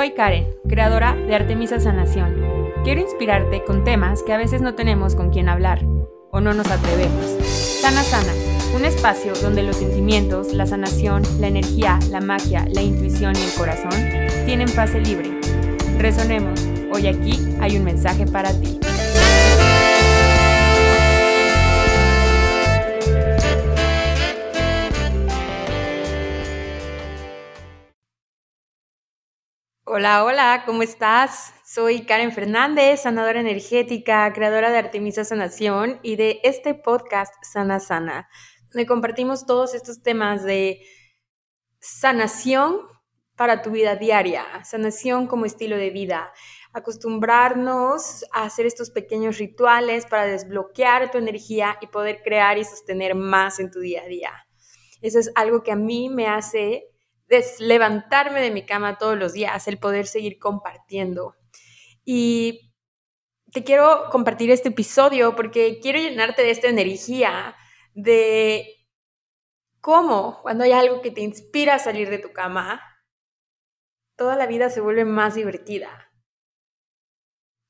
Soy Karen, creadora de Artemisa Sanación. Quiero inspirarte con temas que a veces no tenemos con quien hablar o no nos atrevemos. Sana Sana, un espacio donde los sentimientos, la sanación, la energía, la magia, la intuición y el corazón tienen fase libre. Resonemos, hoy aquí hay un mensaje para ti. Hola, hola, ¿cómo estás? Soy Karen Fernández, sanadora energética, creadora de Artemisa Sanación y de este podcast Sana Sana, donde compartimos todos estos temas de sanación para tu vida diaria, sanación como estilo de vida, acostumbrarnos a hacer estos pequeños rituales para desbloquear tu energía y poder crear y sostener más en tu día a día. Eso es algo que a mí me hace levantarme de mi cama todos los días, el poder seguir compartiendo. Y te quiero compartir este episodio porque quiero llenarte de esta energía, de cómo cuando hay algo que te inspira a salir de tu cama, toda la vida se vuelve más divertida.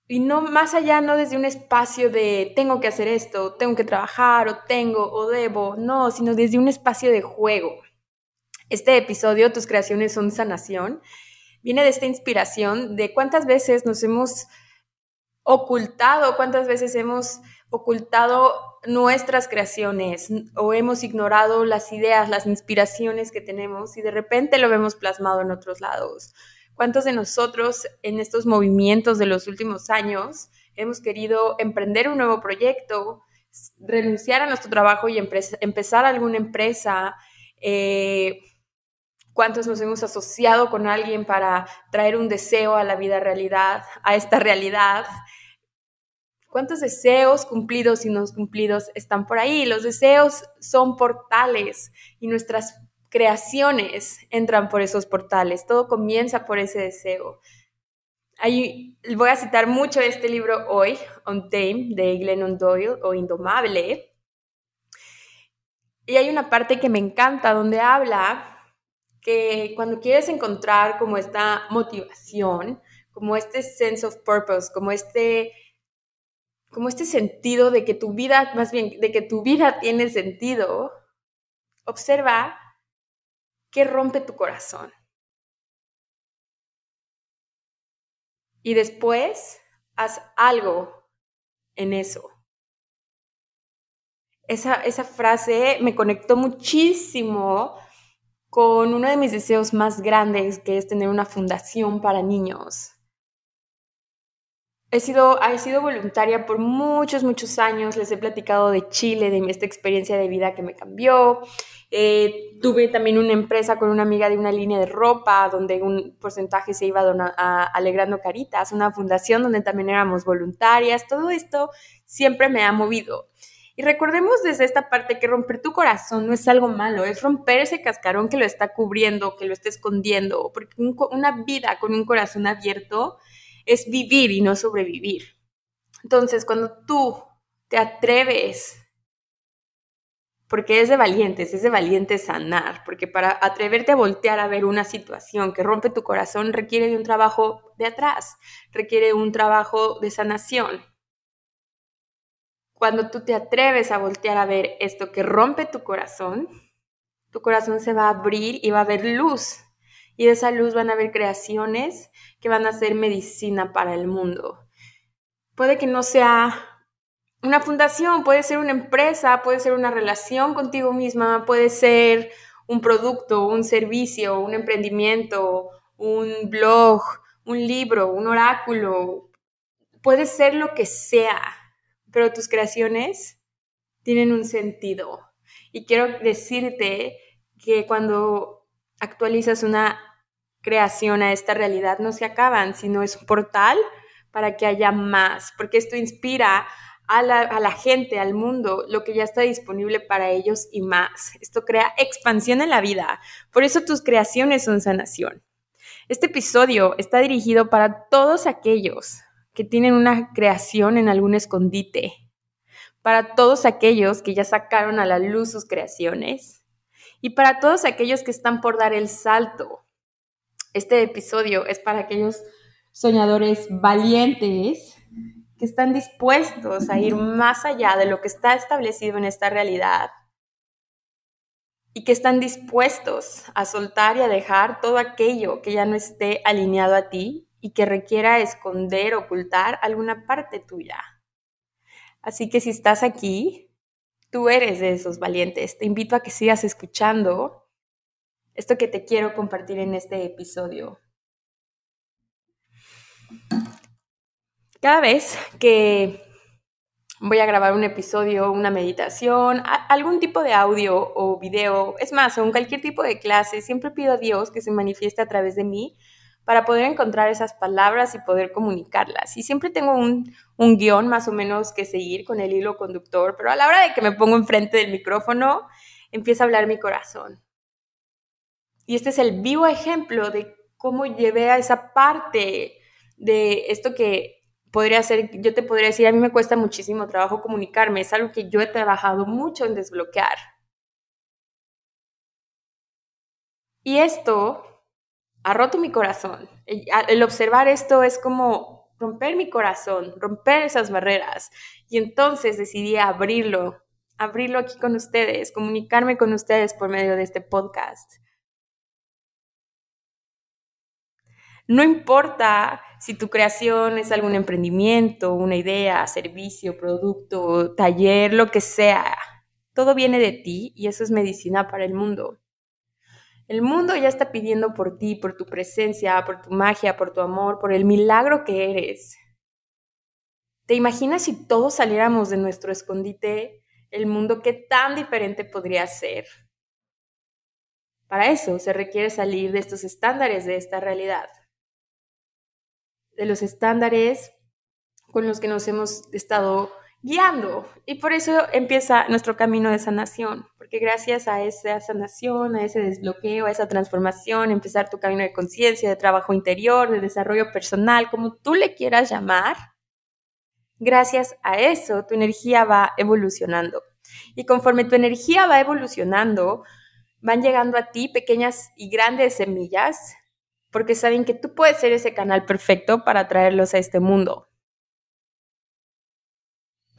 Y no más allá, no desde un espacio de tengo que hacer esto, tengo que trabajar, o tengo, o debo, no, sino desde un espacio de juego este episodio, Tus creaciones son sanación, viene de esta inspiración de cuántas veces nos hemos ocultado, cuántas veces hemos ocultado nuestras creaciones o hemos ignorado las ideas, las inspiraciones que tenemos y de repente lo vemos plasmado en otros lados. ¿Cuántos de nosotros en estos movimientos de los últimos años hemos querido emprender un nuevo proyecto, renunciar a nuestro trabajo y empezar alguna empresa? Eh, cuántos nos hemos asociado con alguien para traer un deseo a la vida realidad, a esta realidad. ¿Cuántos deseos cumplidos y no cumplidos están por ahí? Los deseos son portales y nuestras creaciones entran por esos portales. Todo comienza por ese deseo. Ahí voy a citar mucho este libro hoy, On Tame, de Glennon Doyle o Indomable. Y hay una parte que me encanta donde habla que cuando quieres encontrar como esta motivación, como este sense of purpose, como este como este sentido de que tu vida, más bien, de que tu vida tiene sentido, observa qué rompe tu corazón. Y después haz algo en eso. Esa, esa frase me conectó muchísimo con uno de mis deseos más grandes, que es tener una fundación para niños. He sido, he sido voluntaria por muchos, muchos años. Les he platicado de Chile, de esta experiencia de vida que me cambió. Eh, tuve también una empresa con una amiga de una línea de ropa donde un porcentaje se iba a, Alegrando Caritas, una fundación donde también éramos voluntarias. Todo esto siempre me ha movido. Y recordemos desde esta parte que romper tu corazón no es algo malo, es romper ese cascarón que lo está cubriendo, que lo está escondiendo, porque una vida con un corazón abierto es vivir y no sobrevivir. Entonces, cuando tú te atreves, porque es de valientes, es de valientes sanar, porque para atreverte a voltear a ver una situación que rompe tu corazón requiere de un trabajo de atrás, requiere un trabajo de sanación, cuando tú te atreves a voltear a ver esto que rompe tu corazón, tu corazón se va a abrir y va a haber luz. Y de esa luz van a haber creaciones que van a ser medicina para el mundo. Puede que no sea una fundación, puede ser una empresa, puede ser una relación contigo misma, puede ser un producto, un servicio, un emprendimiento, un blog, un libro, un oráculo. Puede ser lo que sea pero tus creaciones tienen un sentido. Y quiero decirte que cuando actualizas una creación a esta realidad no se acaban, sino es un portal para que haya más, porque esto inspira a la, a la, gente, al mundo, lo que ya está disponible para ellos y más. Esto crea expansión en la vida. Por eso tus creaciones son sanación. Este episodio está dirigido para todos aquellos que tienen una creación en algún escondite, para todos aquellos que ya sacaron a la luz sus creaciones y para todos aquellos que están por dar el salto. Este episodio es para aquellos soñadores valientes que están dispuestos a ir más allá de lo que está establecido en esta realidad y que están dispuestos a soltar y a dejar todo aquello que ya no esté alineado a ti y que requiera esconder, ocultar alguna parte tuya. Así que si estás aquí, tú eres de esos valientes. Te invito a que sigas escuchando esto que te quiero compartir en este episodio. Cada vez que voy a grabar un episodio, una meditación, algún tipo de audio o video, es más, en cualquier tipo de clase, siempre pido a Dios que se manifieste a través de mí para poder encontrar esas palabras y poder comunicarlas. Y siempre tengo un, un guion más o menos que seguir con el hilo conductor, pero a la hora de que me pongo enfrente del micrófono, empieza a hablar mi corazón. Y este es el vivo ejemplo de cómo llevé a esa parte de esto que podría ser, yo te podría decir, a mí me cuesta muchísimo trabajo comunicarme, es algo que yo he trabajado mucho en desbloquear. Y esto ha roto mi corazón. El observar esto es como romper mi corazón, romper esas barreras. Y entonces decidí abrirlo, abrirlo aquí con ustedes, comunicarme con ustedes por medio de este podcast. No importa si tu creación es algún emprendimiento, una idea, servicio, producto, taller, lo que sea. Todo viene de ti y eso es medicina para el mundo. El mundo ya está pidiendo por ti, por tu presencia, por tu magia, por tu amor, por el milagro que eres. ¿Te imaginas si todos saliéramos de nuestro escondite? El mundo, ¿qué tan diferente podría ser? Para eso se requiere salir de estos estándares de esta realidad de los estándares con los que nos hemos estado guiando. Y por eso empieza nuestro camino de sanación, porque gracias a esa sanación, a ese desbloqueo, a esa transformación, empezar tu camino de conciencia, de trabajo interior, de desarrollo personal, como tú le quieras llamar, gracias a eso tu energía va evolucionando. Y conforme tu energía va evolucionando, van llegando a ti pequeñas y grandes semillas porque saben que tú puedes ser ese canal perfecto para traerlos a este mundo.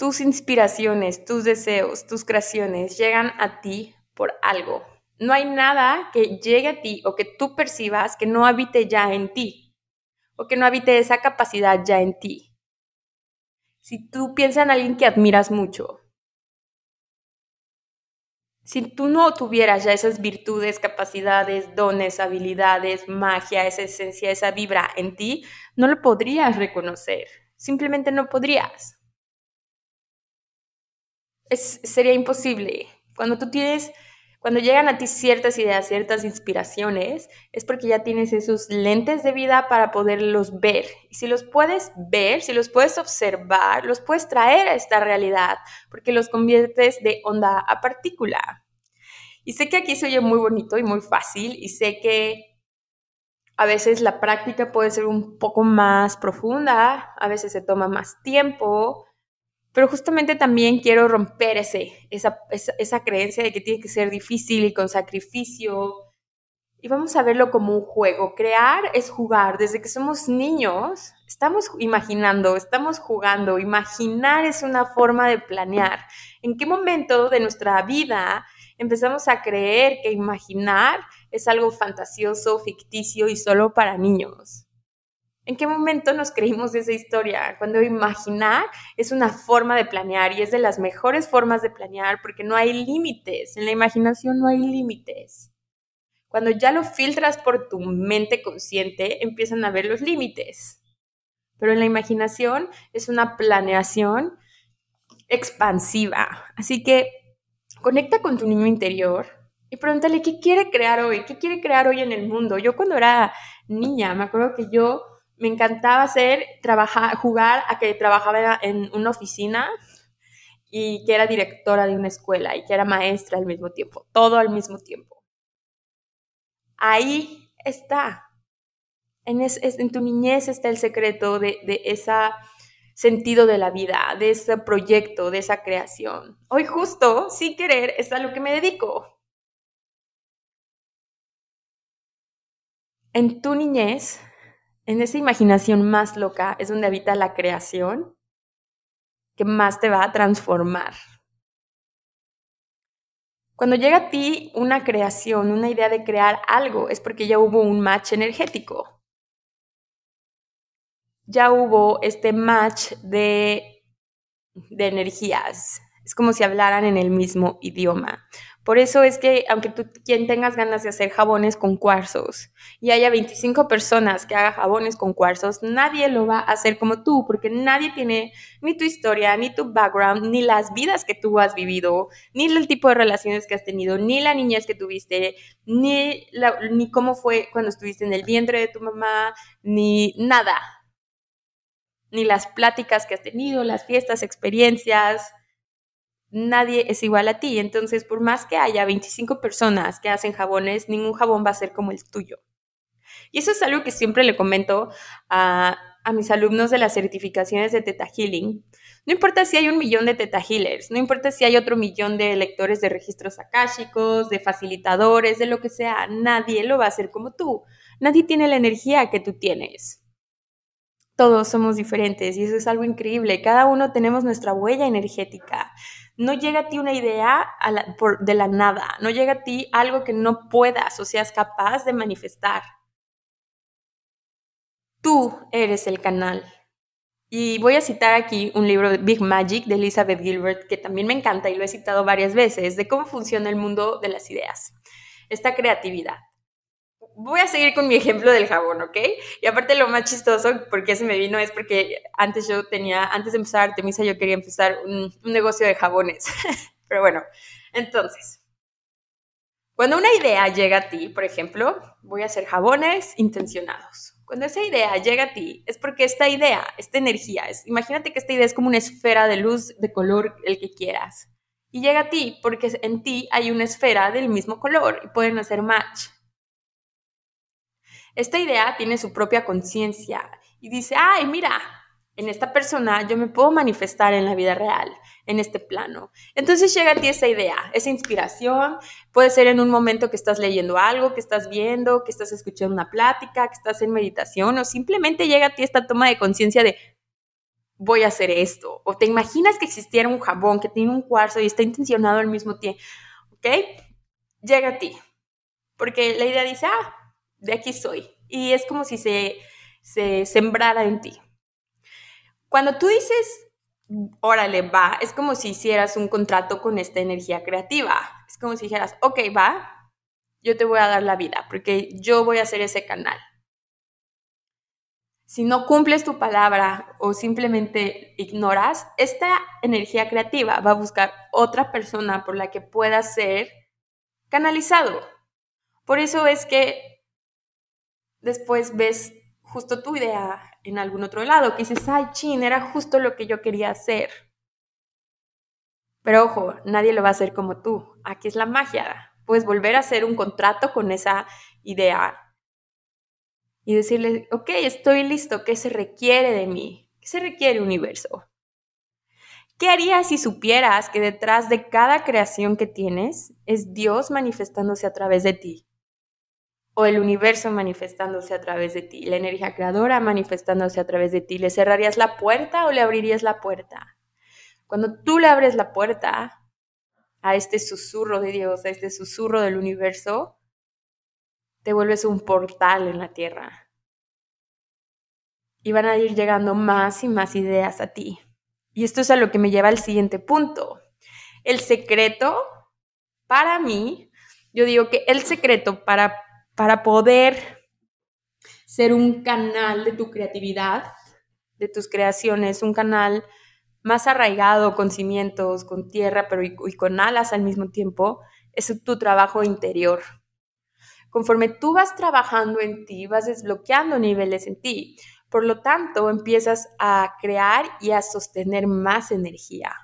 Tus inspiraciones, tus deseos, tus creaciones llegan a ti por algo. No hay nada que llegue a ti o que tú percibas que no habite ya en ti o que no habite esa capacidad ya en ti. Si tú piensas en alguien que admiras mucho, si tú no tuvieras ya esas virtudes, capacidades, dones, habilidades, magia, esa esencia, esa vibra en ti, no lo podrías reconocer. Simplemente no podrías. Sería imposible. Cuando tú tienes, cuando llegan a ti ciertas ideas, ciertas inspiraciones, es porque ya tienes esos lentes de vida para poderlos ver. Y si los puedes ver, si los puedes observar, los puedes traer a esta realidad, porque los conviertes de onda a partícula. Y sé que aquí se oye muy bonito y muy fácil y sé que a veces la práctica puede ser un poco más profunda, a veces se toma más tiempo, pero justamente también quiero romper ese, esa, esa, creencia de que tiene que ser difícil y con sacrificio. Y vamos a verlo como un juego. Crear es jugar. Desde que somos niños, estamos imaginando, estamos jugando. Imaginar es una forma de planear. ¿En qué momento de nuestra vida empezamos a creer que imaginar es algo fantasioso, ficticio y solo para niños. ¿En qué momento nos creímos esa historia? Cuando imaginar es una forma de planear y es de las mejores formas de planear porque no hay límites. En la imaginación no hay límites. Cuando ya lo filtras por tu mente consciente, empiezan a ver los límites. Pero en la imaginación es una planeación expansiva. Así que Conecta con tu niño interior y pregúntale qué quiere crear hoy, qué quiere crear hoy en el mundo. Yo cuando era niña, me acuerdo que yo me encantaba hacer, trabajar, jugar a que trabajaba en una oficina y que era directora de una escuela y que era maestra al mismo tiempo, todo al mismo tiempo. Ahí está. En, tu niñez está el secreto de, de esa sentido de la vida, de ese proyecto, de esa creación. Hoy justo, sin querer, es a lo que me dedico. En tu niñez, en esa imaginación más loca, es donde habita la creación que más te va a transformar. Cuando llega a ti una creación, una idea de crear algo, es porque ya hubo un match energético. Ya hubo este match de, de energías. Es como si hablaran en el mismo idioma. Por eso es que, aunque tú quien tengas ganas de hacer jabones con cuarzos y haya 25 personas que hagan jabones con cuarzos, nadie lo va a hacer como tú, porque nadie tiene ni tu historia, ni tu background, ni las vidas que tú has vivido, ni el tipo de relaciones que has tenido, ni la niñez que tuviste, ni, ni cómo fue cuando estuviste en el vientre de tu mamá, ni nada. Ni las pláticas que has tenido, las fiestas, experiencias, nadie es igual a ti. Entonces, por más que haya 25 personas que hacen jabones, ningún jabón va a ser como el tuyo. Y eso es algo que siempre le comento a, mis alumnos de las certificaciones de Teta Healing. No importa si hay un millón de Teta Healers, no importa si hay otro millón de lectores de registros akáshicos, de facilitadores, de lo que sea, nadie lo va a hacer como tú. Nadie tiene la energía que tú tienes. Todos somos diferentes y eso es algo increíble. Cada uno tenemos nuestra huella energética no llega a ti una idea de la nada, no llega a ti algo que no puedas o seas capaz de manifestar. Tú eres el canal. Y voy a citar aquí un libro de Big Magic de Elizabeth Gilbert que también me encanta y lo he citado varias veces, de cómo funciona el mundo de las ideas, esta creatividad voy a seguir con mi ejemplo del jabón, ¿ok? Y aparte lo más chistoso, porque se me vino, es porque antes yo tenía, antes de empezar Artemisa, yo quería empezar un, negocio de jabones. Pero bueno, entonces, cuando una idea llega a ti, por ejemplo, voy a hacer jabones intencionados. Cuando esa idea llega a ti, es porque esta idea, esta energía, es, imagínate que esta idea es como una esfera de luz de color el que quieras. Y llega a ti porque en ti hay una esfera del mismo color y pueden hacer match. Esta idea tiene su propia conciencia y dice, ay, mira, en esta persona yo me puedo manifestar en la vida real, en este plano. Entonces llega a ti esa idea, esa inspiración, puede ser en un momento que estás leyendo algo, que estás viendo, que estás escuchando una plática, que estás en meditación o simplemente llega a ti esta toma de conciencia de voy a hacer esto. O te imaginas que existiera un jabón que tiene un cuarzo y está intencionado al mismo tiempo, ¿ok? Llega a ti. Porque la idea dice, ah, de aquí soy. Y es como si se, se sembrara en ti. Cuando tú dices, órale, va, es como si hicieras un contrato con esta energía creativa. Es como si dijeras, ok, va, yo te voy a dar la vida, porque yo voy a hacer ese canal. Si no cumples tu palabra o simplemente ignoras, esta energía creativa va a buscar otra persona por la que pueda ser canalizado. Por eso es que después ves justo tu idea en algún otro lado, que dices, ay, chin, era justo lo que yo quería hacer. Pero ojo, nadie lo va a hacer como tú. Aquí es la magia. Puedes volver a hacer un contrato con esa idea y decirle, ok, estoy listo, ¿qué se requiere de mí? ¿Qué se requiere, universo? ¿Qué harías si supieras que detrás de cada creación que tienes es Dios manifestándose a través de ti? O el universo manifestándose a través de ti, la energía creadora manifestándose a través de ti. ¿Le cerrarías la puerta o le abrirías la puerta? Cuando tú le abres la puerta a este susurro de Dios, a este susurro del universo, te vuelves un portal en la tierra. Y van a ir llegando más y más ideas a ti. Y esto es a lo que me lleva al siguiente punto. El secreto, para mí, yo digo que el secreto para para poder ser un canal de tu creatividad, de tus creaciones, un canal más arraigado, con cimientos, con tierra, pero y, con alas al mismo tiempo, es tu trabajo interior. Conforme tú vas trabajando en ti, vas desbloqueando niveles en ti. Por lo tanto, empiezas a crear y a sostener más energía.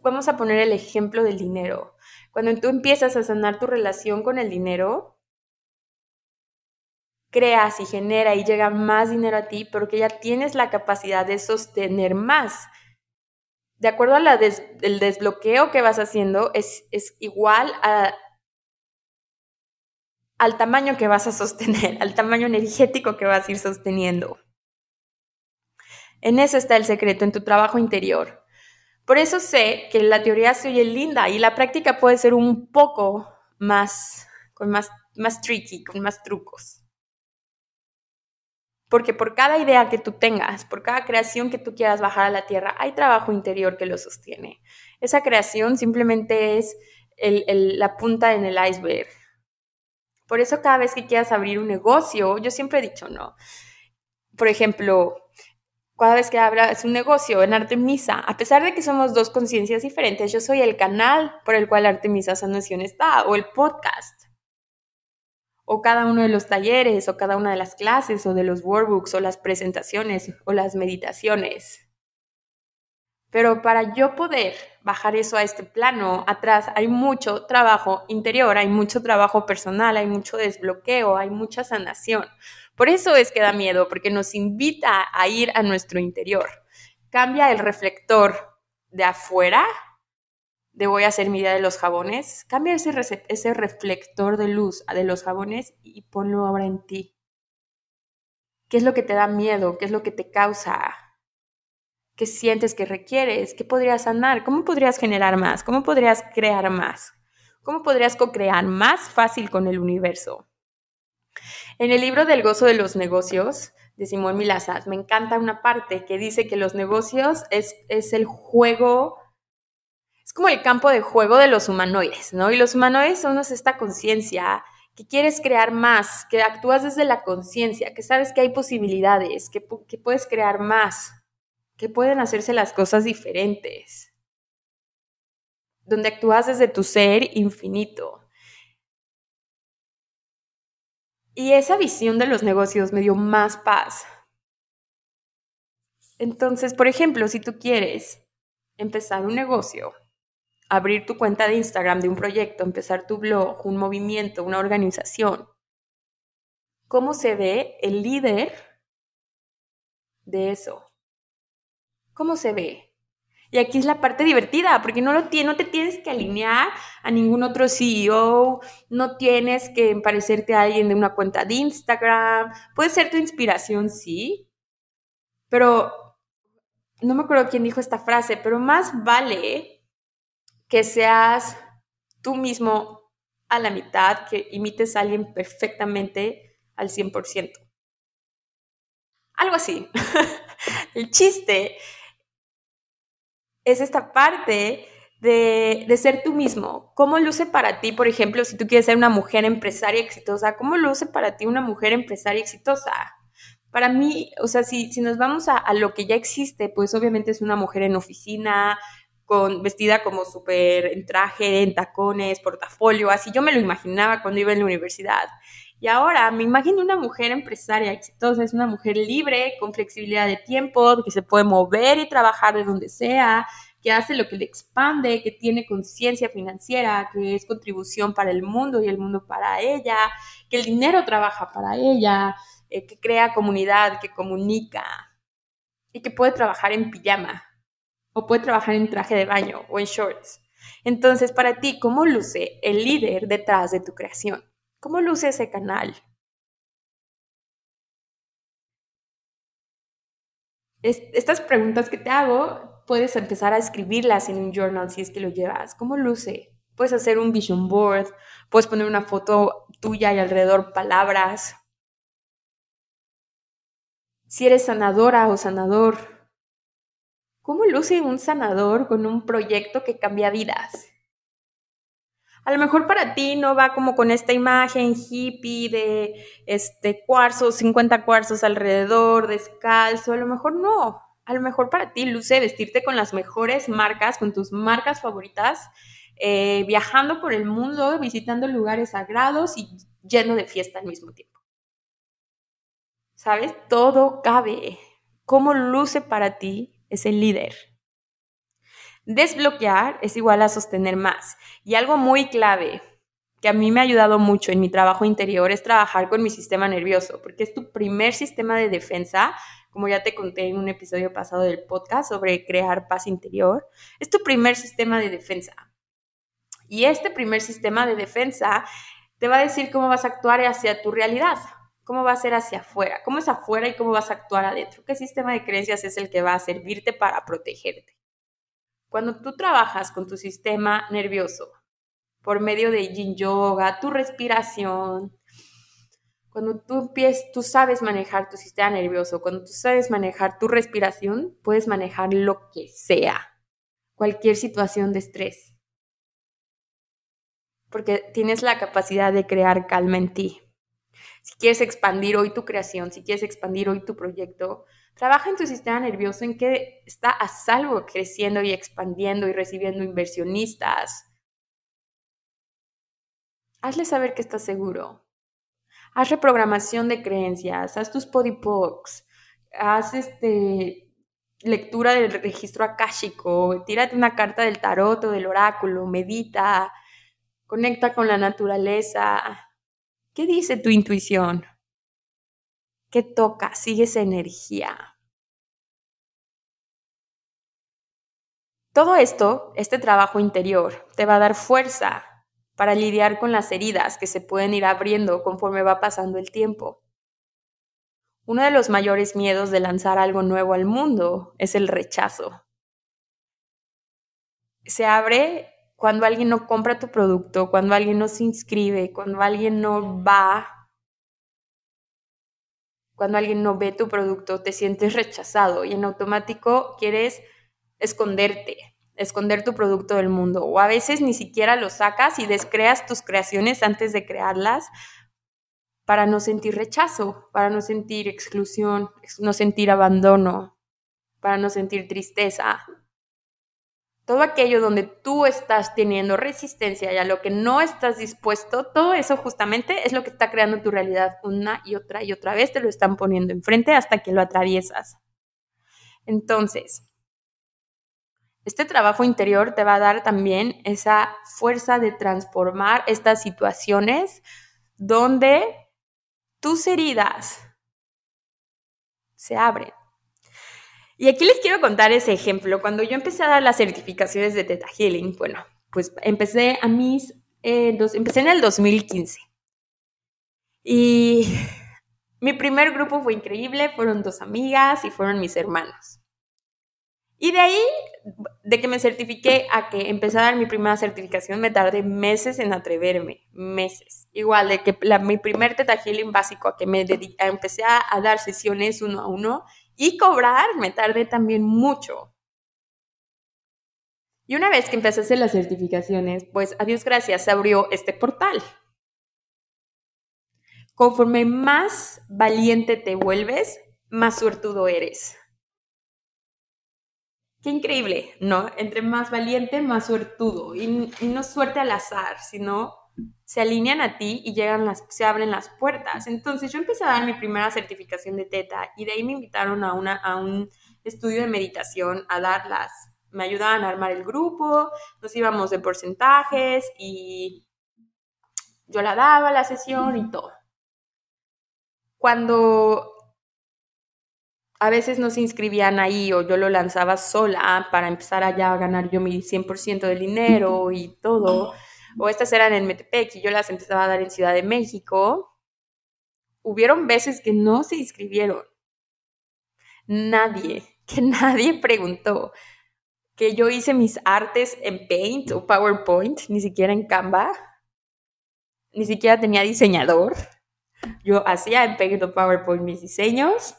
Vamos a poner el ejemplo del dinero. Cuando tú empiezas a sanar tu relación con el dinero, creas y genera y llega más dinero a ti porque ya tienes la capacidad de sostener más. De acuerdo al desbloqueo que vas haciendo, es, igual al tamaño que vas a sostener, al tamaño energético que vas a ir sosteniendo. En eso está el secreto, en tu trabajo interior. Por eso sé que la teoría se oye linda y la práctica puede ser un poco más, con más, más tricky, con más trucos. Porque por cada idea que tú tengas, por cada creación que tú quieras bajar a la tierra, hay trabajo interior que lo sostiene. Esa creación simplemente es la punta en el iceberg. Por eso cada vez que quieras abrir un negocio, yo siempre he dicho no. Por ejemplo, cada vez que hablas un negocio en Artemisa, a pesar de que somos dos conciencias diferentes, yo soy el canal por el cual Artemisa Sanación está, o el podcast, o cada uno de los talleres, o cada una de las clases, o de los workbooks, o las presentaciones, o las meditaciones. Pero para yo poder bajar eso a este plano, atrás hay mucho trabajo interior, hay mucho trabajo personal, hay mucho desbloqueo, hay mucha sanación. Por eso es que da miedo, porque nos invita a ir a nuestro interior. Cambia el reflector de afuera, de voy a hacer mi idea de los jabones, cambia ese, ese reflector de luz de los jabones y ponlo ahora en ti. ¿Qué es lo que te da miedo? ¿Qué es lo que te causa ¿Qué sientes que requieres? ¿Qué podrías sanar? ¿Cómo podrías generar más? ¿Cómo podrías crear más? ¿Cómo podrías co-crear más fácil con el universo? En el libro del gozo de los negocios de Simón Milazas me encanta una parte que dice que los negocios es, es el juego, es como el campo de juego de los humanoides, ¿no? Y los humanoides son esta conciencia que quieres crear más, que actúas desde la conciencia, que sabes que hay posibilidades, que, que puedes crear más, que pueden hacerse las cosas diferentes, donde actúas desde tu ser infinito. Y esa visión de los negocios me dio más paz. Entonces, por ejemplo, si tú quieres empezar un negocio, abrir tu cuenta de Instagram de un proyecto, empezar tu blog, un movimiento, una organización, ¿cómo se ve el líder de eso? cómo se ve. Y aquí es la parte divertida, porque no, lo no te tienes que alinear a ningún otro CEO, no tienes que parecerte a alguien de una cuenta de Instagram. Puede ser tu inspiración, sí, pero no me acuerdo quién dijo esta frase, pero más vale que seas tú mismo a la mitad, que imites a alguien perfectamente al 100%. Algo así. El chiste es esta parte de, de, ser tú mismo. ¿Cómo luce para ti, por ejemplo, si tú quieres ser una mujer empresaria exitosa? ¿Cómo luce para ti una mujer empresaria exitosa? Para mí, o sea, si, si nos vamos a, a lo que ya existe, pues obviamente es una mujer en oficina, con, vestida como súper en traje, en tacones, portafolio, así yo me lo imaginaba cuando iba en la universidad. Y ahora me imagino una mujer empresaria exitosa, es una mujer libre, con flexibilidad de tiempo, que se puede mover y trabajar de donde sea, que hace lo que le expande, que tiene conciencia financiera, que es contribución para el mundo y el mundo para ella, que el dinero trabaja para ella, eh, que crea comunidad, que comunica y que puede trabajar en pijama o puede trabajar en traje de baño o en shorts. Entonces, para ti, ¿cómo luce el líder detrás de tu creación? ¿Cómo luce ese canal? estas preguntas que te hago, puedes empezar a escribirlas en un journal si es que lo llevas. ¿Cómo luce? Puedes hacer un vision board, puedes poner una foto tuya y alrededor palabras. Si eres sanadora o sanador, ¿cómo luce un sanador con un proyecto que cambia vidas? A lo mejor para ti no va como con esta imagen hippie de este cuarzos, 50 cuarzos alrededor, descalzo, a lo mejor no. A lo mejor para ti luce vestirte con las mejores marcas, con tus marcas favoritas, eh, viajando por el mundo, visitando lugares sagrados y lleno de fiesta al mismo tiempo. ¿Sabes? Todo cabe. ¿Cómo luce para ti ese líder? Desbloquear es igual a sostener más. Y algo muy clave que a mí me ha ayudado mucho en mi trabajo interior es trabajar con mi sistema nervioso, porque es tu primer sistema de defensa, como ya te conté en un episodio pasado del podcast sobre crear paz interior, es tu primer sistema de defensa. Y este primer sistema de defensa te va a decir cómo vas a actuar hacia tu realidad, cómo va a ser hacia afuera, cómo es afuera y cómo vas a actuar adentro, qué sistema de creencias es el que va a servirte para protegerte. Cuando tú trabajas con tu sistema nervioso por medio de yin yoga, tu respiración, cuando tú empiezas, tú sabes manejar tu sistema nervioso, cuando tú sabes manejar tu respiración, puedes manejar lo que sea, cualquier situación de estrés. Porque tienes la capacidad de crear calma en ti. Si quieres expandir hoy tu creación, si quieres expandir hoy tu proyecto, trabaja en tu sistema nervioso en que está a salvo creciendo y expandiendo y recibiendo inversionistas. Hazle saber que estás seguro haz reprogramación de creencias, haz tus podipocs, haz este, lectura del registro akáshico, tírate una carta del tarot o del oráculo, medita, conecta con la naturaleza. ¿Qué dice tu intuición? ¿Qué toca? Sigue esa energía. Todo esto, este trabajo interior, te va a dar fuerza, para lidiar con las heridas que se pueden ir abriendo conforme va pasando el tiempo. Uno de los mayores miedos de lanzar algo nuevo al mundo es el rechazo. Se abre cuando alguien no compra tu producto, cuando alguien no se inscribe, cuando alguien no va, cuando alguien no ve tu producto, te sientes rechazado y en automático quieres esconderte, esconder tu producto del mundo o a veces ni siquiera lo sacas y descreas tus creaciones antes de crearlas para no sentir rechazo, para no sentir exclusión, no sentir abandono, para no sentir tristeza. Todo aquello donde tú estás teniendo resistencia y a lo que no estás dispuesto, todo eso justamente es lo que está creando tu realidad una y otra y otra vez, te lo están poniendo enfrente hasta que lo atraviesas. Entonces, este trabajo interior te va a dar también esa fuerza de transformar estas situaciones donde tus heridas se abren. Y aquí les quiero contar ese ejemplo. Cuando yo empecé a dar las certificaciones de Teta Healing, bueno, pues empecé a mis, eh, empecé en el 2015. Y mi primer grupo fue increíble, fueron dos amigas y fueron mis hermanos. Y de ahí, de que me certifiqué a que empecé a dar mi primera certificación, me tardé meses en atreverme, meses. Igual, de que mi primer teta healing básico a que me dediqué, empecé a, dar sesiones uno a uno y cobrar, me tardé también mucho. Y una vez que empecé a hacer las certificaciones, pues a Dios gracias, se abrió este portal. Conforme más valiente te vuelves, más suertudo eres. Qué increíble, ¿no? Entre más valiente, más suertudo. Y, no suerte al azar, sino se alinean a ti y llegan las, se abren las puertas. Entonces yo empecé a dar mi primera certificación de teta y de ahí me invitaron a, una, a un estudio de meditación a darlas. Me ayudaban a armar el grupo, nos íbamos de porcentajes y yo la daba la sesión y todo. Cuando a veces no se inscribían ahí o yo lo lanzaba sola para empezar allá a ganar yo mi 100% del dinero y todo. O estas eran en Metepec y yo las empezaba a dar en Ciudad de México. Hubieron veces que no se inscribieron. Nadie, que nadie preguntó. Que yo hice mis artes en Paint o PowerPoint, ni siquiera en Canva. Ni siquiera tenía diseñador. Yo hacía en Paint o PowerPoint mis diseños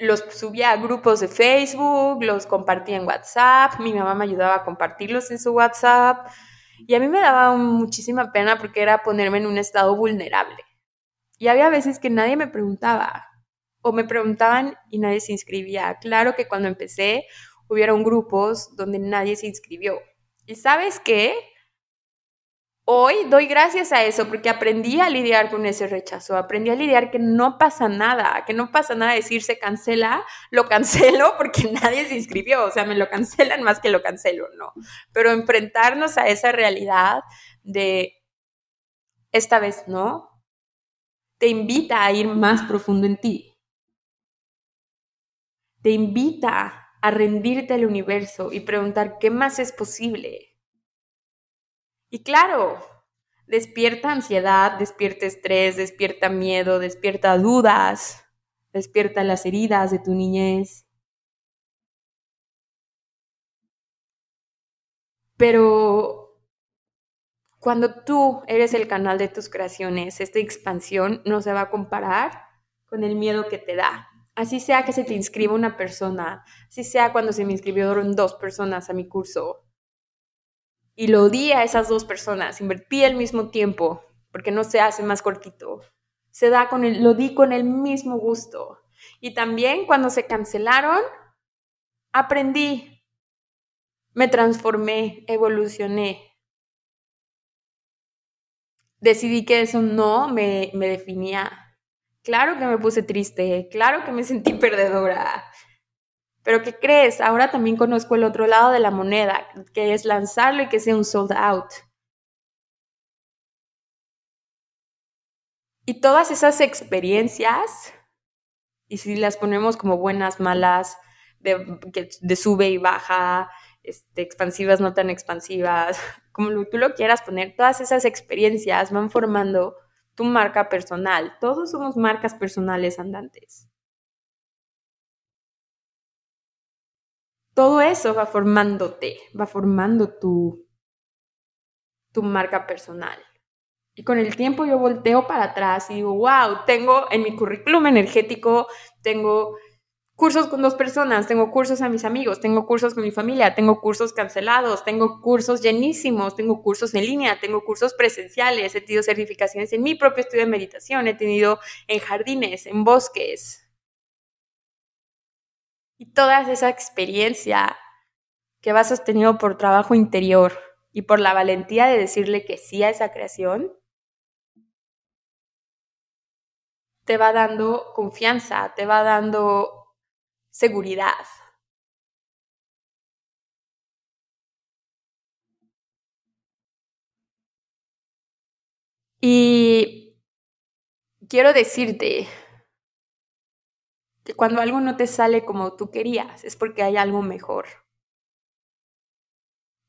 los subía a grupos de Facebook, los compartía en WhatsApp, mi mamá me ayudaba a compartirlos en su WhatsApp y a mí me daba muchísima pena porque era ponerme en un estado vulnerable. Y había veces que nadie me preguntaba o me preguntaban y nadie se inscribía. Claro que cuando empecé hubieron grupos donde nadie se inscribió. ¿Y sabes qué? Hoy doy gracias a eso porque aprendí a lidiar con ese rechazo, aprendí a lidiar que no pasa nada, que no pasa nada decir se cancela, lo cancelo porque nadie se inscribió, o sea, me lo cancelan más que lo cancelo, no. Pero enfrentarnos a esa realidad de esta vez no, te invita a ir más profundo en ti. Te invita a rendirte al universo y preguntar qué más es posible y claro, despierta ansiedad, despierta estrés, despierta miedo, despierta dudas, despierta las heridas de tu niñez. Pero cuando tú eres el canal de tus creaciones, esta expansión no se va a comparar con el miedo que te da. Así sea que se te inscriba una persona, así sea cuando se me inscribieron dos personas a mi curso, y lo di a esas dos personas, invertí el mismo tiempo, porque no se hace más cortito. Se da con el, lo di con el mismo gusto. Y también cuando se cancelaron, aprendí, me transformé, evolucioné. Decidí que eso no me, me definía. Claro que me puse triste, claro que me sentí perdedora, pero ¿qué crees? Ahora también conozco el otro lado de la moneda, que es lanzarlo y que sea un sold out. Y todas esas experiencias, y si las ponemos como buenas, malas, de, sube y baja, este, expansivas, no tan expansivas, como tú lo quieras poner, todas esas experiencias van formando tu marca personal. Todos somos marcas personales andantes. Todo eso va formándote, va formando tu, tu marca personal. Y con el tiempo yo volteo para atrás y digo, wow, tengo en mi currículum energético, tengo cursos con dos personas, tengo cursos a mis amigos, tengo cursos con mi familia, tengo cursos cancelados, tengo cursos llenísimos, tengo cursos en línea, tengo cursos presenciales, he tenido certificaciones en mi propio estudio de meditación, he tenido en jardines, en bosques, y toda esa experiencia que va sostenido por trabajo interior y por la valentía de decirle que sí a esa creación, te va dando confianza, te va dando seguridad. Y quiero decirte cuando algo no te sale como tú querías, es porque hay algo mejor.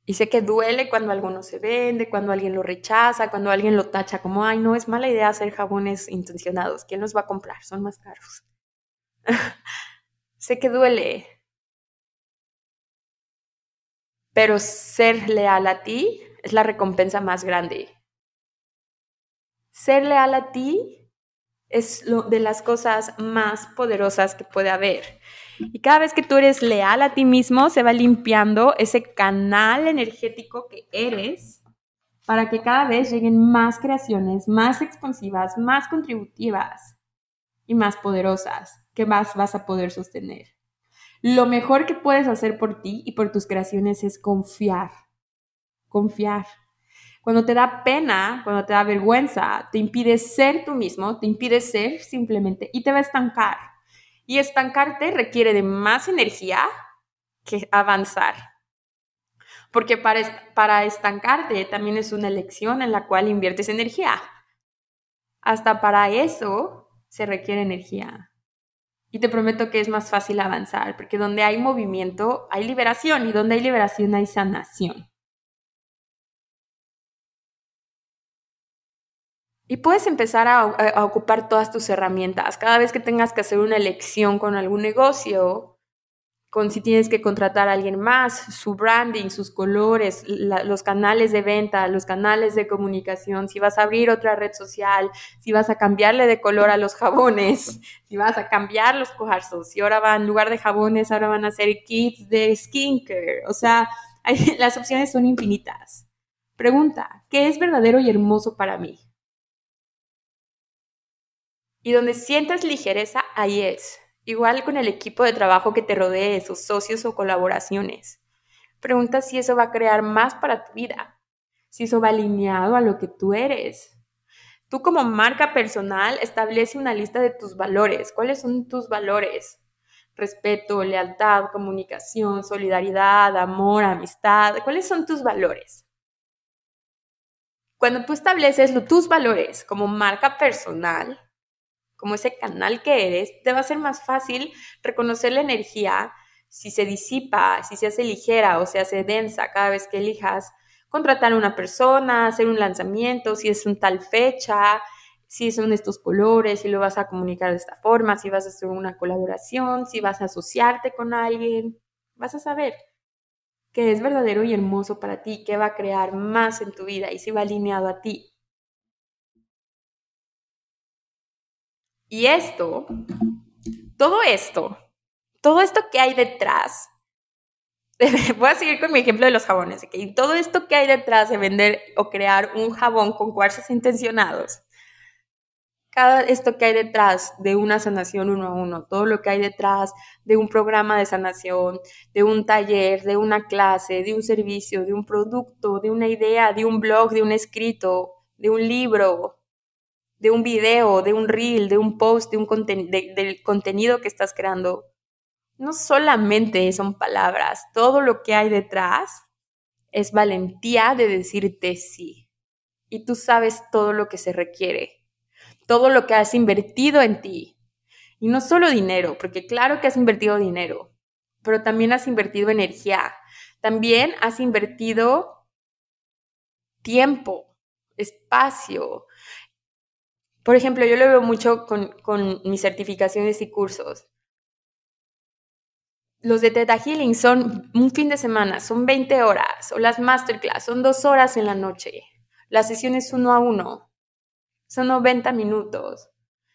Y sé que duele cuando algo no se vende, cuando alguien lo rechaza, cuando alguien lo tacha como, ay, no, es mala idea hacer jabones intencionados. ¿Quién los va a comprar? Son más caros. sé que duele. Pero ser leal a ti es la recompensa más grande. Ser leal a ti es lo, de las cosas más poderosas que puede haber. Y cada vez que tú eres leal a ti mismo, se va limpiando ese canal energético que eres para que cada vez lleguen más creaciones, más expansivas, más contributivas y más poderosas que más vas a poder sostener. Lo mejor que puedes hacer por ti y por tus creaciones es confiar. Confiar. Cuando te da pena, cuando te da vergüenza, te impide ser tú mismo, te impide ser simplemente y te va a estancar. Y estancarte requiere de más energía que avanzar. Porque para, para estancarte también es una elección en la cual inviertes energía. Hasta para eso se requiere energía. Y te prometo que es más fácil avanzar, porque donde hay movimiento hay liberación y donde hay liberación hay sanación. Y puedes empezar a, ocupar todas tus herramientas. Cada vez que tengas que hacer una elección con algún negocio, con si tienes que contratar a alguien más, su branding, sus colores, los canales de venta, los canales de comunicación, si vas a abrir otra red social, si vas a cambiarle de color a los jabones, si vas a cambiar los cuarzos, si ahora van, en lugar de jabones, ahora van a ser kits de skincare. O sea, las opciones son infinitas. Pregunta, ¿qué es verdadero y hermoso para mí? Y donde sientas ligereza, ahí es. Igual con el equipo de trabajo que te rodee, sus socios o colaboraciones. Pregunta si eso va a crear más para tu vida, si eso va alineado a lo que tú eres. Tú como marca personal establece una lista de tus valores. ¿Cuáles son tus valores? Respeto, lealtad, comunicación, solidaridad, amor, amistad. ¿Cuáles son tus valores? Cuando tú estableces tus valores como marca personal, como ese canal que eres, te va a ser más fácil reconocer la energía si se disipa, si se hace ligera o se hace densa cada vez que elijas contratar a una persona, hacer un lanzamiento, si es un tal fecha, si son estos colores, si lo vas a comunicar de esta forma, si vas a hacer una colaboración, si vas a asociarte con alguien, vas a saber qué es verdadero y hermoso para ti, qué va a crear más en tu vida y si va alineado a ti. Y esto, todo esto, todo esto que hay detrás, voy a seguir con mi ejemplo de los jabones, y todo esto que hay detrás de vender o crear un jabón con cuarzos intencionados, cada esto que hay detrás de una sanación uno a uno, todo lo que hay detrás de un programa de sanación, de un taller, de una clase, de un servicio, de un producto, de una idea, de un blog, de un escrito, de un libro, de un video, de un reel, de un post, de un del contenido que estás creando, no solamente son palabras, todo lo que hay detrás es valentía de decirte sí. Y tú sabes todo lo que se requiere todo lo que has invertido en ti. Y no solo dinero, porque claro que has invertido dinero, pero también has invertido energía. También has invertido tiempo, espacio. Por ejemplo, yo lo veo mucho con, mis certificaciones y cursos. Los de Theta Healing son un fin de semana, son 20 horas, o las masterclass son dos horas en la noche. Las sesiones uno a uno son 90 minutos.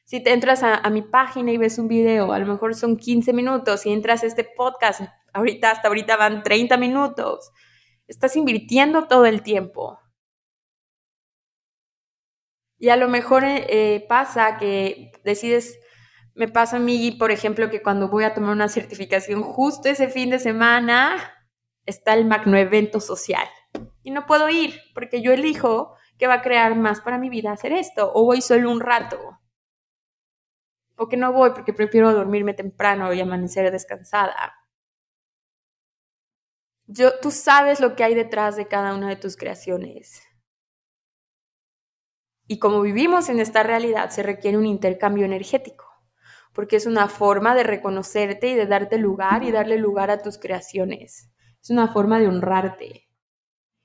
Si te entras a, mi página y ves un video, a lo mejor son 15 minutos. Si entras a este podcast, ahorita hasta ahorita van 30 minutos. Estás invirtiendo todo el tiempo. Y a lo mejor eh, eh, pasa que decides, me pasa a mí, por ejemplo, que cuando voy a tomar una certificación, justo ese fin de semana está el magno evento social. Y no puedo ir porque yo elijo que va a crear más para mi vida hacer esto, o voy solo un rato, o que no voy porque prefiero dormirme temprano y amanecer descansada. Yo, tú sabes lo que hay detrás de cada una de tus creaciones. Y como vivimos en esta realidad, se requiere un intercambio energético, porque es una forma de reconocerte y de darte lugar y darle lugar a tus creaciones. Es una forma de honrarte.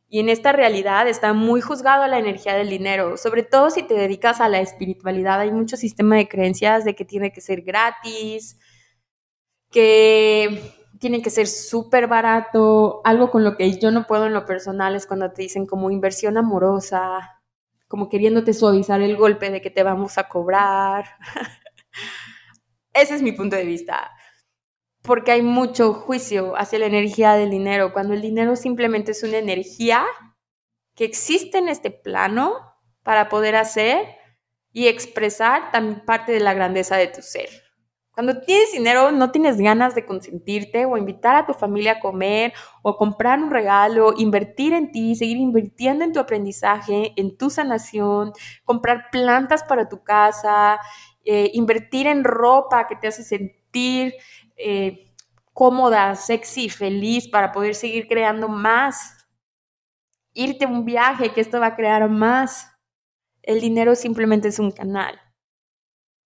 Y en esta realidad está muy juzgado la energía del dinero, sobre todo si te dedicas a la espiritualidad. Hay mucho sistema de creencias de que tiene que ser gratis, que tiene que ser súper barato. Algo con lo que yo no puedo en lo personal es cuando te dicen como inversión amorosa, como queriéndote suavizar el golpe de que te vamos a cobrar. Ese es mi punto de vista porque hay mucho juicio hacia la energía del dinero, cuando el dinero simplemente es una energía que existe en este plano para poder hacer y expresar también parte de la grandeza de tu ser. Cuando tienes dinero no tienes ganas de consentirte o invitar a tu familia a comer o comprar un regalo, invertir en ti, seguir invirtiendo en tu aprendizaje, en tu sanación, comprar plantas para tu casa, eh, invertir en ropa que te hace sentir eh, cómoda, sexy, feliz para poder seguir creando más. Irte a un viaje, que esto va a crear más. El dinero simplemente es un canal.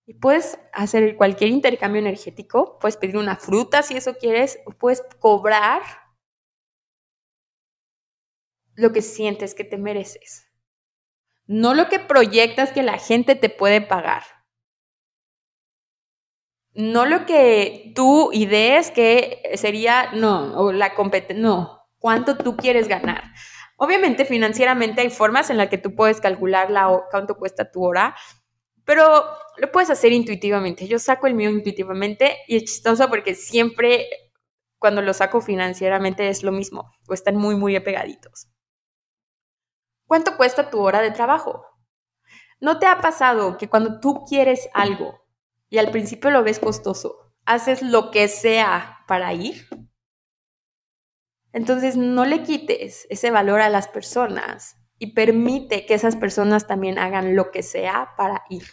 Y puedes hacer cualquier intercambio energético, puedes pedir una fruta si eso quieres, puedes cobrar lo que sientes que te mereces. No lo que proyectas que la gente te puede pagar no lo que tú idees que sería, no, o la competencia, no, cuánto tú quieres ganar. Obviamente financieramente hay formas en las que tú puedes calcular la, cuánto cuesta tu hora, pero lo puedes hacer intuitivamente. Yo saco el mío intuitivamente y es chistoso porque siempre cuando lo saco financieramente es lo mismo, o están muy, muy apegaditos. ¿Cuánto cuesta tu hora de trabajo? ¿No te ha pasado que cuando tú quieres algo, y al principio lo ves costoso, haces lo que sea para ir, entonces no le quites ese valor a las personas y permite que esas personas también hagan lo que sea para ir.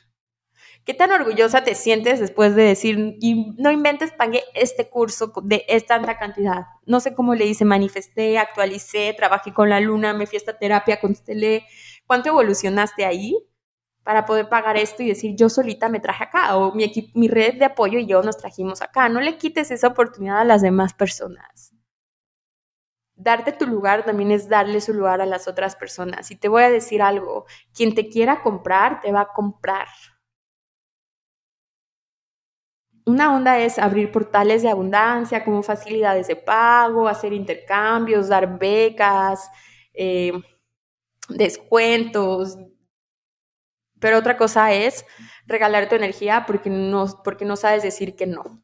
¿Qué tan orgullosa te sientes después de decir, y no inventes, pagué este curso de tanta cantidad? No sé cómo le hice, manifesté, actualicé, trabajé con la luna, me fui a esta terapia, constelé. ¿Cuánto evolucionaste ahí? para poder pagar esto y decir yo solita me traje acá o mi, mi red de apoyo y yo nos trajimos acá. No le quites esa oportunidad a las demás personas. Darte tu lugar también es darle su lugar a las otras personas. Y te voy a decir algo, quien te quiera comprar, te va a comprar. Una onda es abrir portales de abundancia como facilidades de pago, hacer intercambios, dar becas, eh, descuentos. Pero otra cosa es regalar tu energía porque no, porque no sabes decir que no.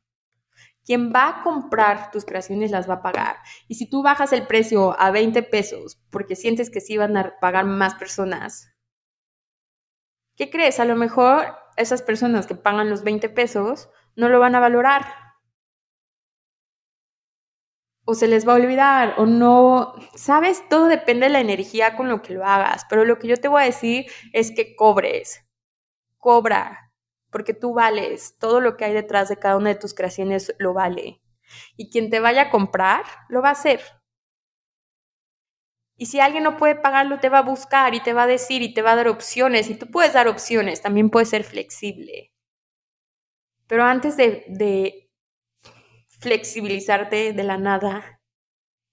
Quien va a comprar tus creaciones las va a pagar. Y si tú bajas el precio a 20 pesos porque sientes que sí van a pagar más personas, ¿qué crees? A lo mejor esas personas que pagan los 20 pesos no lo van a valorar. O se les va a olvidar, o no, sabes, todo depende de la energía con lo que lo hagas, pero lo que yo te voy a decir es que cobres, cobra, porque tú vales, todo lo que hay detrás de cada una de tus creaciones lo vale. Y quien te vaya a comprar, lo va a hacer. Y si alguien no puede pagarlo, te va a buscar y te va a decir y te va a dar opciones. Y tú puedes dar opciones, también puedes ser flexible. Pero antes de, flexibilizarte de la nada,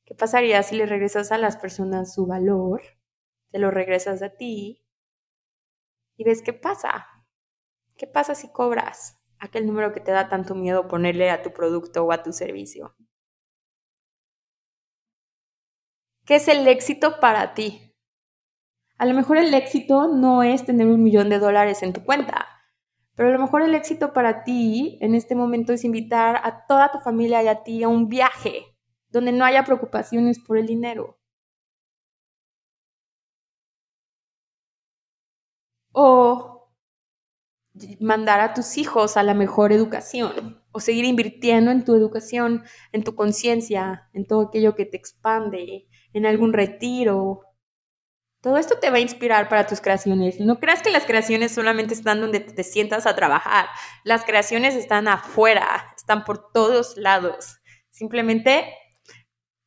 ¿qué pasaría si le regresas a las personas su valor? Te lo regresas a ti y ves qué pasa. ¿Qué pasa si cobras aquel número que te da tanto miedo ponerle a tu producto o a tu servicio? ¿Qué es el éxito para ti? A lo mejor el éxito no es tener un millón de dólares en tu cuenta, pero a lo mejor el éxito para ti en este momento es invitar a toda tu familia y a ti a un viaje donde no haya preocupaciones por el dinero. O mandar a tus hijos a la mejor educación o seguir invirtiendo en tu educación, en tu conciencia, en todo aquello que te expande, en algún retiro. Todo esto te va a inspirar para tus creaciones. No creas que las creaciones solamente están donde te sientas a trabajar. Las creaciones están afuera, están por todos lados. Simplemente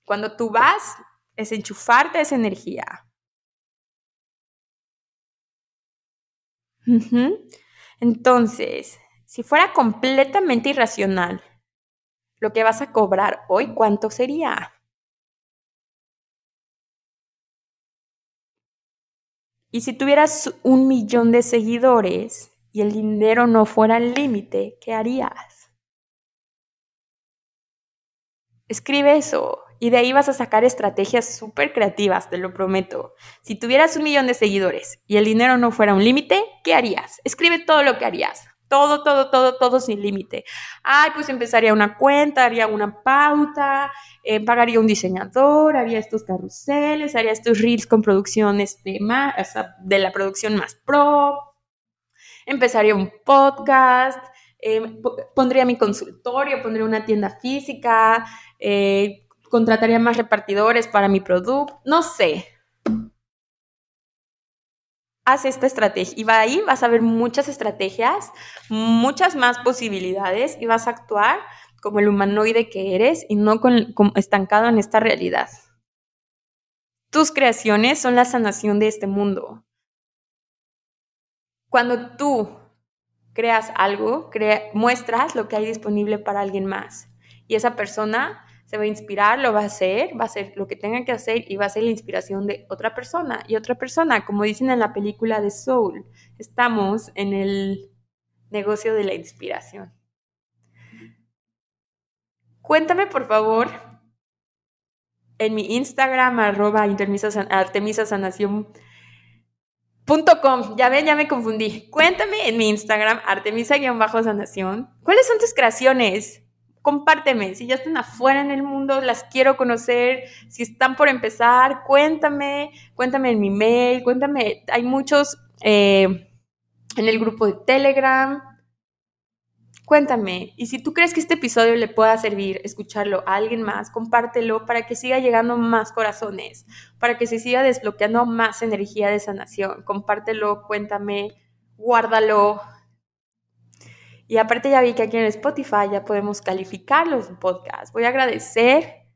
cuando tú vas es enchufarte esa energía. Entonces, si fuera completamente irracional, lo que vas a cobrar hoy, ¿cuánto sería? Y si tuvieras un millón de seguidores y el dinero no fuera el límite, ¿qué harías? Escribe eso y de ahí vas a sacar estrategias súper creativas, te lo prometo. Si tuvieras un millón de seguidores y el dinero no fuera un límite, ¿qué harías? Escribe todo lo que harías. Todo, todo, todo, todo sin límite. Ay, pues empezaría una cuenta, haría una pauta, eh, pagaría un diseñador, haría estos carruseles, haría estos reels con producciones de, más, de la producción más pro, empezaría un podcast, eh, pondría mi consultorio, pondría una tienda física, eh, contrataría más repartidores para mi producto, no sé. Haz esta estrategia y va ahí, vas a ver muchas estrategias, muchas más posibilidades y vas a actuar como el humanoide que eres y no como estancado en esta realidad. Tus creaciones son la sanación de este mundo. Cuando tú creas algo, muestras lo que hay disponible para alguien más y esa persona se va a inspirar, lo va a hacer, va a hacer lo que tenga que hacer y va a ser la inspiración de otra persona y otra persona. Como dicen en la película de Soul, estamos en el negocio de la inspiración. Cuéntame, por favor, en mi Instagram, arroba artemisasanación.com. Ya ven, ya me confundí. Cuéntame en mi Instagram, artemisa-sanación, ¿cuáles son tus creaciones? Compárteme, si ya están afuera en el mundo, las quiero conocer, si están por empezar, cuéntame, cuéntame en mi mail, cuéntame, hay muchos eh, en el grupo de Telegram, cuéntame, y si tú crees que este episodio le pueda servir escucharlo a alguien más, compártelo para que siga llegando más corazones, para que se siga desbloqueando más energía de sanación, compártelo, cuéntame, guárdalo, y aparte ya vi que aquí en Spotify ya podemos calificar los podcasts. Voy a agradecer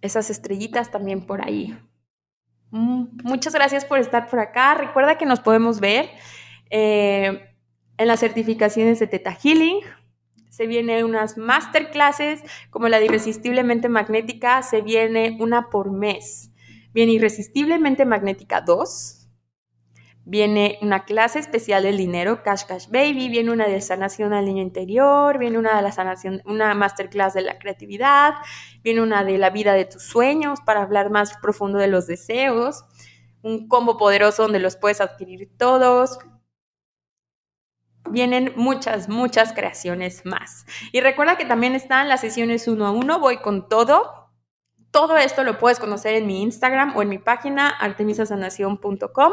esas estrellitas también por ahí. Mm, muchas gracias por estar por acá. Recuerda que nos podemos ver eh, en las certificaciones de Teta Healing. se vienen unas masterclasses como la de Irresistiblemente Magnética, se viene una por mes. Viene Irresistiblemente Magnética 2, Viene una clase especial del dinero, Cash Cash Baby, viene una de sanación al niño interior, viene una de la sanación, una masterclass de la creatividad, viene una de la vida de tus sueños para hablar más profundo de los deseos, un combo poderoso donde los puedes adquirir todos. Vienen muchas, muchas creaciones más. Y recuerda que también están las sesiones uno a uno, voy con todo, todo esto lo puedes conocer en mi Instagram o en mi página artemisasanación.com.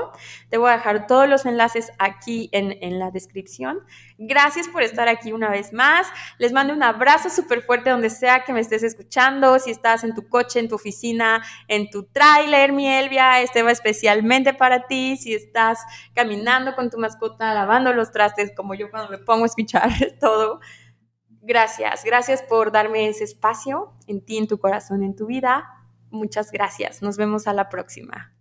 Te voy a dejar todos los enlaces aquí en, en, la descripción. Gracias por estar aquí una vez más. Les mando un abrazo súper fuerte donde sea que me estés escuchando. Si estás en tu coche, en tu oficina, en tu tráiler, mi Elvia, este va especialmente para ti. Si estás caminando con tu mascota, lavando los trastes, como yo cuando me pongo a escuchar todo Gracias, gracias por darme ese espacio en ti, en tu corazón, en tu vida. Muchas gracias. Nos vemos a la próxima.